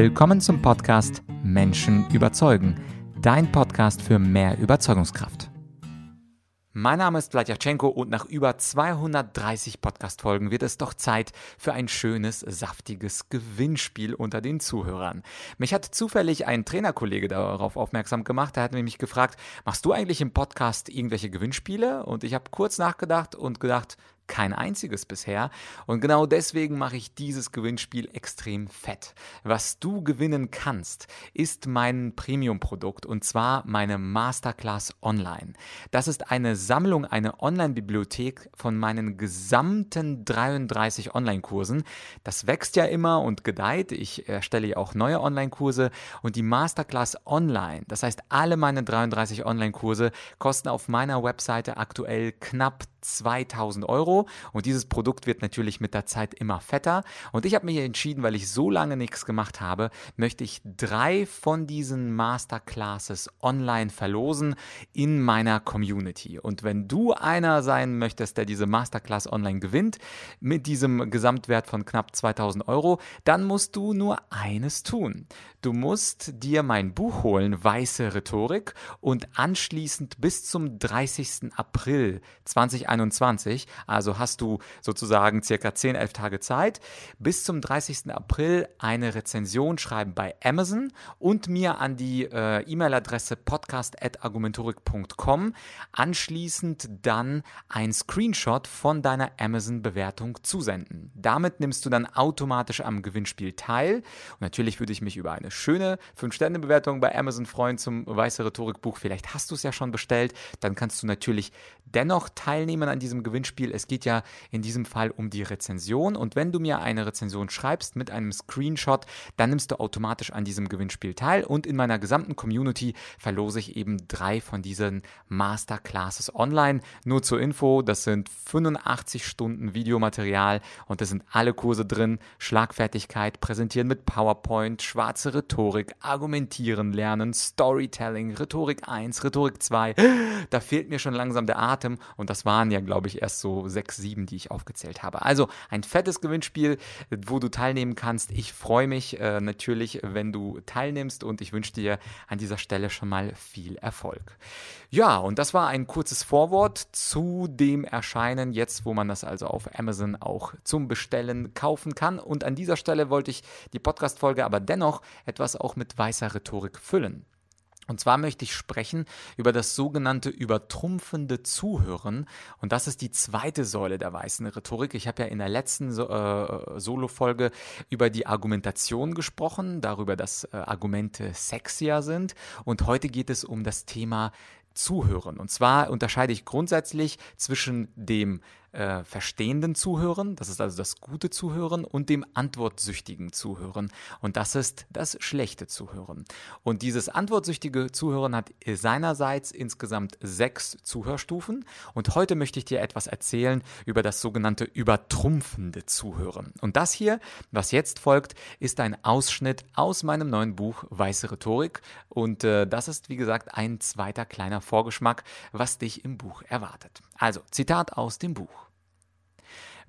Willkommen zum Podcast Menschen überzeugen, dein Podcast für mehr Überzeugungskraft. Mein Name ist Vladyachenko und nach über 230 Podcast-Folgen wird es doch Zeit für ein schönes, saftiges Gewinnspiel unter den Zuhörern. Mich hat zufällig ein Trainerkollege darauf aufmerksam gemacht. Er hat mich gefragt, machst du eigentlich im Podcast irgendwelche Gewinnspiele? Und ich habe kurz nachgedacht und gedacht, kein einziges bisher. Und genau deswegen mache ich dieses Gewinnspiel extrem fett. Was du gewinnen kannst, ist mein Premium-Produkt und zwar meine Masterclass Online. Das ist eine Sammlung, eine Online-Bibliothek von meinen gesamten 33 Online-Kursen. Das wächst ja immer und gedeiht. Ich erstelle ja auch neue Online-Kurse und die Masterclass Online, das heißt alle meine 33 Online-Kurse, kosten auf meiner Webseite aktuell knapp 2000 Euro und dieses Produkt wird natürlich mit der Zeit immer fetter und ich habe mich entschieden, weil ich so lange nichts gemacht habe, möchte ich drei von diesen Masterclasses online verlosen in meiner Community und wenn du einer sein möchtest, der diese Masterclass online gewinnt mit diesem Gesamtwert von knapp 2000 Euro, dann musst du nur eines tun. Du musst dir mein Buch holen, Weiße Rhetorik und anschließend bis zum 30. April 2021 2021. Also hast du sozusagen circa 10, 11 Tage Zeit, bis zum 30. April eine Rezension schreiben bei Amazon und mir an die äh, E-Mail-Adresse podcast.argumentorik.com anschließend dann ein Screenshot von deiner Amazon-Bewertung zusenden. Damit nimmst du dann automatisch am Gewinnspiel teil. Und natürlich würde ich mich über eine schöne 5-Sterne-Bewertung bei Amazon freuen zum Weiße Rhetorik-Buch. Vielleicht hast du es ja schon bestellt. Dann kannst du natürlich dennoch teilnehmen an diesem Gewinnspiel. Es geht ja in diesem Fall um die Rezension. Und wenn du mir eine Rezension schreibst mit einem Screenshot, dann nimmst du automatisch an diesem Gewinnspiel teil. Und in meiner gesamten Community verlose ich eben drei von diesen Masterclasses online. Nur zur Info, das sind 85 Stunden Videomaterial und da sind alle Kurse drin. Schlagfertigkeit, Präsentieren mit PowerPoint, schwarze Rhetorik, Argumentieren lernen, Storytelling, Rhetorik 1, Rhetorik 2. Da fehlt mir schon langsam der Atem und das waren waren ja, glaube ich, erst so sechs, sieben, die ich aufgezählt habe. Also ein fettes Gewinnspiel, wo du teilnehmen kannst. Ich freue mich äh, natürlich, wenn du teilnimmst und ich wünsche dir an dieser Stelle schon mal viel Erfolg. Ja, und das war ein kurzes Vorwort zu dem Erscheinen jetzt, wo man das also auf Amazon auch zum Bestellen kaufen kann. Und an dieser Stelle wollte ich die Podcast-Folge aber dennoch etwas auch mit weißer Rhetorik füllen. Und zwar möchte ich sprechen über das sogenannte übertrumpfende Zuhören. Und das ist die zweite Säule der weißen Rhetorik. Ich habe ja in der letzten äh, Solo-Folge über die Argumentation gesprochen, darüber, dass äh, Argumente sexier sind. Und heute geht es um das Thema Zuhören. Und zwar unterscheide ich grundsätzlich zwischen dem äh, verstehenden Zuhören, das ist also das gute Zuhören, und dem antwortsüchtigen Zuhören. Und das ist das schlechte Zuhören. Und dieses antwortsüchtige Zuhören hat seinerseits insgesamt sechs Zuhörstufen. Und heute möchte ich dir etwas erzählen über das sogenannte übertrumpfende Zuhören. Und das hier, was jetzt folgt, ist ein Ausschnitt aus meinem neuen Buch Weiße Rhetorik. Und äh, das ist, wie gesagt, ein zweiter kleiner Vorgeschmack, was dich im Buch erwartet. Also, Zitat aus dem Buch.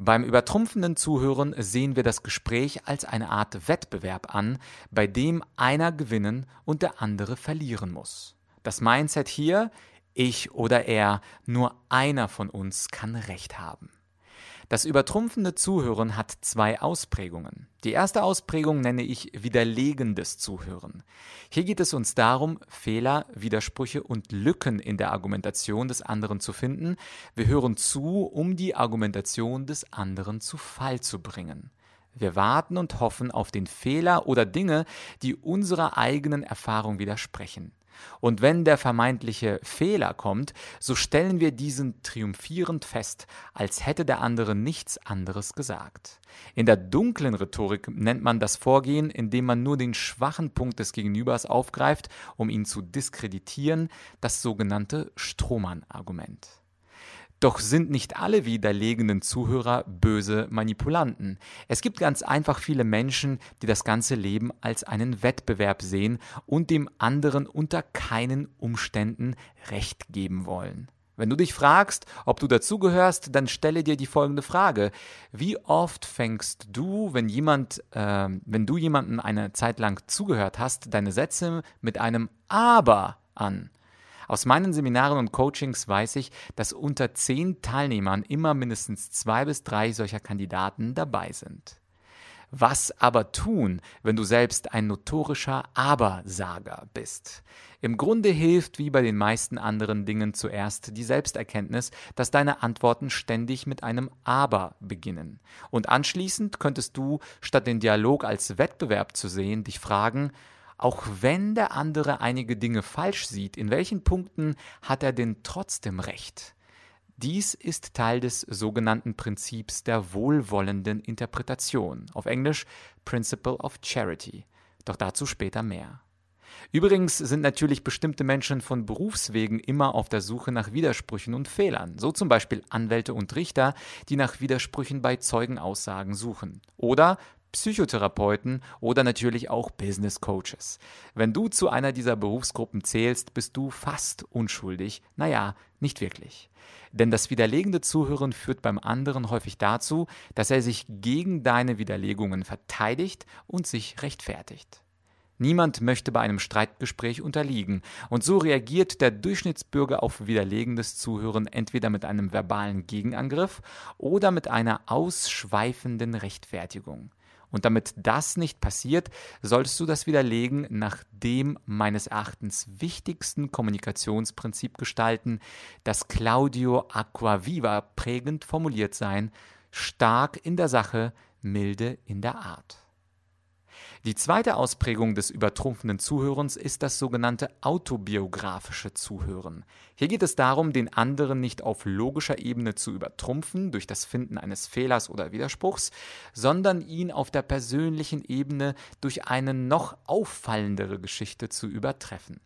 Beim übertrumpfenden Zuhören sehen wir das Gespräch als eine Art Wettbewerb an, bei dem einer gewinnen und der andere verlieren muss. Das Mindset hier, ich oder er, nur einer von uns kann Recht haben. Das übertrumpfende Zuhören hat zwei Ausprägungen. Die erste Ausprägung nenne ich widerlegendes Zuhören. Hier geht es uns darum, Fehler, Widersprüche und Lücken in der Argumentation des anderen zu finden. Wir hören zu, um die Argumentation des anderen zu Fall zu bringen. Wir warten und hoffen auf den Fehler oder Dinge, die unserer eigenen Erfahrung widersprechen. Und wenn der vermeintliche Fehler kommt, so stellen wir diesen triumphierend fest, als hätte der andere nichts anderes gesagt. In der dunklen Rhetorik nennt man das Vorgehen, indem man nur den schwachen Punkt des Gegenübers aufgreift, um ihn zu diskreditieren, das sogenannte Strohmann-Argument. Doch sind nicht alle widerlegenen Zuhörer böse Manipulanten. Es gibt ganz einfach viele Menschen, die das ganze Leben als einen Wettbewerb sehen und dem anderen unter keinen Umständen Recht geben wollen. Wenn du dich fragst, ob du dazugehörst, dann stelle dir die folgende Frage. Wie oft fängst du, wenn jemand, äh, wenn du jemandem eine Zeit lang zugehört hast, deine Sätze mit einem Aber an? Aus meinen Seminaren und Coachings weiß ich, dass unter zehn Teilnehmern immer mindestens zwei bis drei solcher Kandidaten dabei sind. Was aber tun, wenn du selbst ein notorischer Abersager bist? Im Grunde hilft wie bei den meisten anderen Dingen zuerst die Selbsterkenntnis, dass deine Antworten ständig mit einem Aber beginnen. Und anschließend könntest du, statt den Dialog als Wettbewerb zu sehen, dich fragen, auch wenn der andere einige Dinge falsch sieht, in welchen Punkten hat er denn trotzdem recht? Dies ist Teil des sogenannten Prinzips der wohlwollenden Interpretation, auf Englisch Principle of Charity. Doch dazu später mehr. Übrigens sind natürlich bestimmte Menschen von Berufswegen immer auf der Suche nach Widersprüchen und Fehlern, so zum Beispiel Anwälte und Richter, die nach Widersprüchen bei Zeugenaussagen suchen. Oder Psychotherapeuten oder natürlich auch Business Coaches. Wenn du zu einer dieser Berufsgruppen zählst, bist du fast unschuldig. Naja, nicht wirklich. Denn das widerlegende Zuhören führt beim anderen häufig dazu, dass er sich gegen deine Widerlegungen verteidigt und sich rechtfertigt. Niemand möchte bei einem Streitgespräch unterliegen, und so reagiert der Durchschnittsbürger auf widerlegendes Zuhören entweder mit einem verbalen Gegenangriff oder mit einer ausschweifenden Rechtfertigung. Und damit das nicht passiert, solltest du das Widerlegen nach dem meines Erachtens wichtigsten Kommunikationsprinzip gestalten, das Claudio Aquaviva prägend formuliert sein, stark in der Sache, milde in der Art. Die zweite Ausprägung des übertrumpfenden Zuhörens ist das sogenannte autobiografische Zuhören. Hier geht es darum, den anderen nicht auf logischer Ebene zu übertrumpfen durch das Finden eines Fehlers oder Widerspruchs, sondern ihn auf der persönlichen Ebene durch eine noch auffallendere Geschichte zu übertreffen.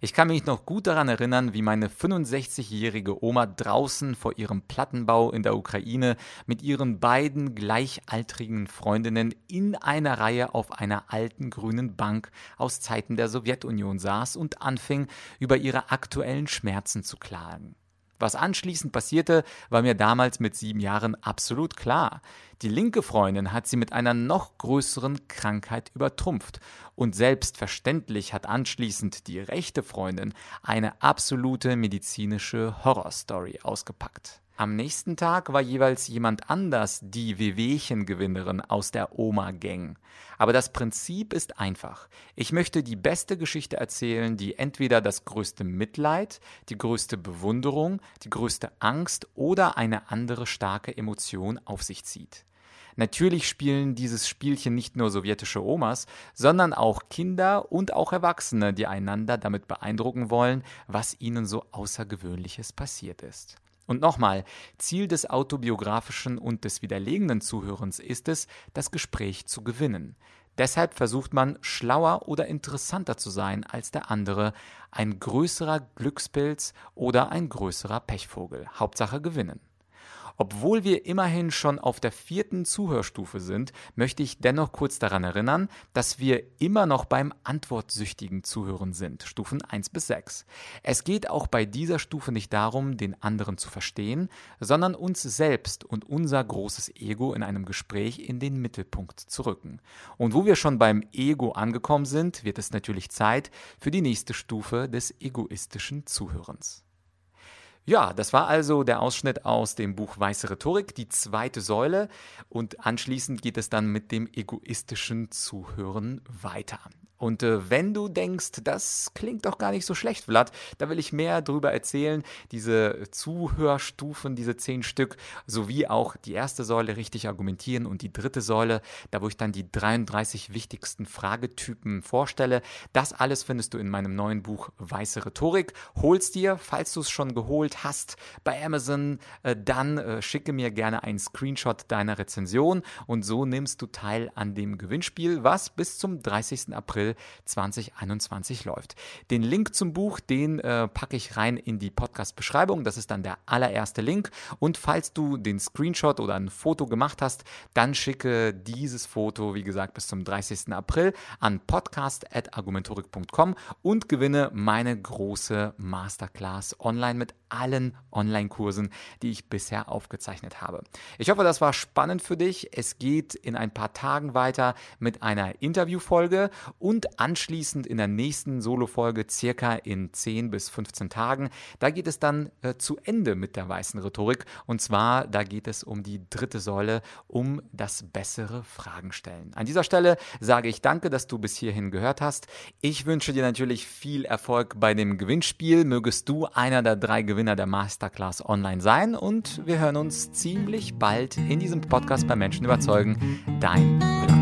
Ich kann mich noch gut daran erinnern, wie meine 65-jährige Oma draußen vor ihrem Plattenbau in der Ukraine mit ihren beiden gleichaltrigen Freundinnen in einer Reihe auf einer alten grünen Bank aus Zeiten der Sowjetunion saß und anfing, über ihre aktuellen Schmerzen zu klagen. Was anschließend passierte, war mir damals mit sieben Jahren absolut klar. Die linke Freundin hat sie mit einer noch größeren Krankheit übertrumpft. Und selbstverständlich hat anschließend die rechte Freundin eine absolute medizinische Horrorstory ausgepackt. Am nächsten Tag war jeweils jemand anders die Wehwehchen-Gewinnerin aus der Oma-Gang. Aber das Prinzip ist einfach. Ich möchte die beste Geschichte erzählen, die entweder das größte Mitleid, die größte Bewunderung, die größte Angst oder eine andere starke Emotion auf sich zieht. Natürlich spielen dieses Spielchen nicht nur sowjetische Omas, sondern auch Kinder und auch Erwachsene, die einander damit beeindrucken wollen, was ihnen so Außergewöhnliches passiert ist. Und nochmal, Ziel des autobiografischen und des widerlegenden Zuhörens ist es, das Gespräch zu gewinnen. Deshalb versucht man, schlauer oder interessanter zu sein als der andere, ein größerer Glückspilz oder ein größerer Pechvogel. Hauptsache gewinnen. Obwohl wir immerhin schon auf der vierten Zuhörstufe sind, möchte ich dennoch kurz daran erinnern, dass wir immer noch beim antwortsüchtigen Zuhören sind, Stufen 1 bis 6. Es geht auch bei dieser Stufe nicht darum, den anderen zu verstehen, sondern uns selbst und unser großes Ego in einem Gespräch in den Mittelpunkt zu rücken. Und wo wir schon beim Ego angekommen sind, wird es natürlich Zeit für die nächste Stufe des egoistischen Zuhörens. Ja, das war also der Ausschnitt aus dem Buch Weiße Rhetorik, die zweite Säule. Und anschließend geht es dann mit dem egoistischen Zuhören weiter. Und äh, wenn du denkst, das klingt doch gar nicht so schlecht, Vlad, da will ich mehr drüber erzählen. Diese Zuhörstufen, diese zehn Stück, sowie auch die erste Säule richtig argumentieren und die dritte Säule, da wo ich dann die 33 wichtigsten Fragetypen vorstelle. Das alles findest du in meinem neuen Buch Weiße Rhetorik. Hol's dir, falls du es schon geholt hast, bei Amazon, äh, dann äh, schicke mir gerne einen Screenshot deiner Rezension und so nimmst du teil an dem Gewinnspiel, was bis zum 30. April April 2021 läuft. Den Link zum Buch, den äh, packe ich rein in die Podcast-Beschreibung. Das ist dann der allererste Link. Und falls du den Screenshot oder ein Foto gemacht hast, dann schicke dieses Foto, wie gesagt, bis zum 30. April an podcast.argumentorik.com und gewinne meine große Masterclass online mit allen Online-Kursen, die ich bisher aufgezeichnet habe. Ich hoffe, das war spannend für dich. Es geht in ein paar Tagen weiter mit einer Interviewfolge und anschließend in der nächsten Solo-Folge circa in 10 bis 15 Tagen. Da geht es dann äh, zu Ende mit der weißen Rhetorik und zwar da geht es um die dritte Säule, um das bessere Fragen stellen. An dieser Stelle sage ich danke, dass du bis hierhin gehört hast. Ich wünsche dir natürlich viel Erfolg bei dem Gewinnspiel. Mögest du einer der drei Gewinner der Masterclass online sein und wir hören uns ziemlich bald in diesem Podcast bei Menschen überzeugen. Dein Vlad.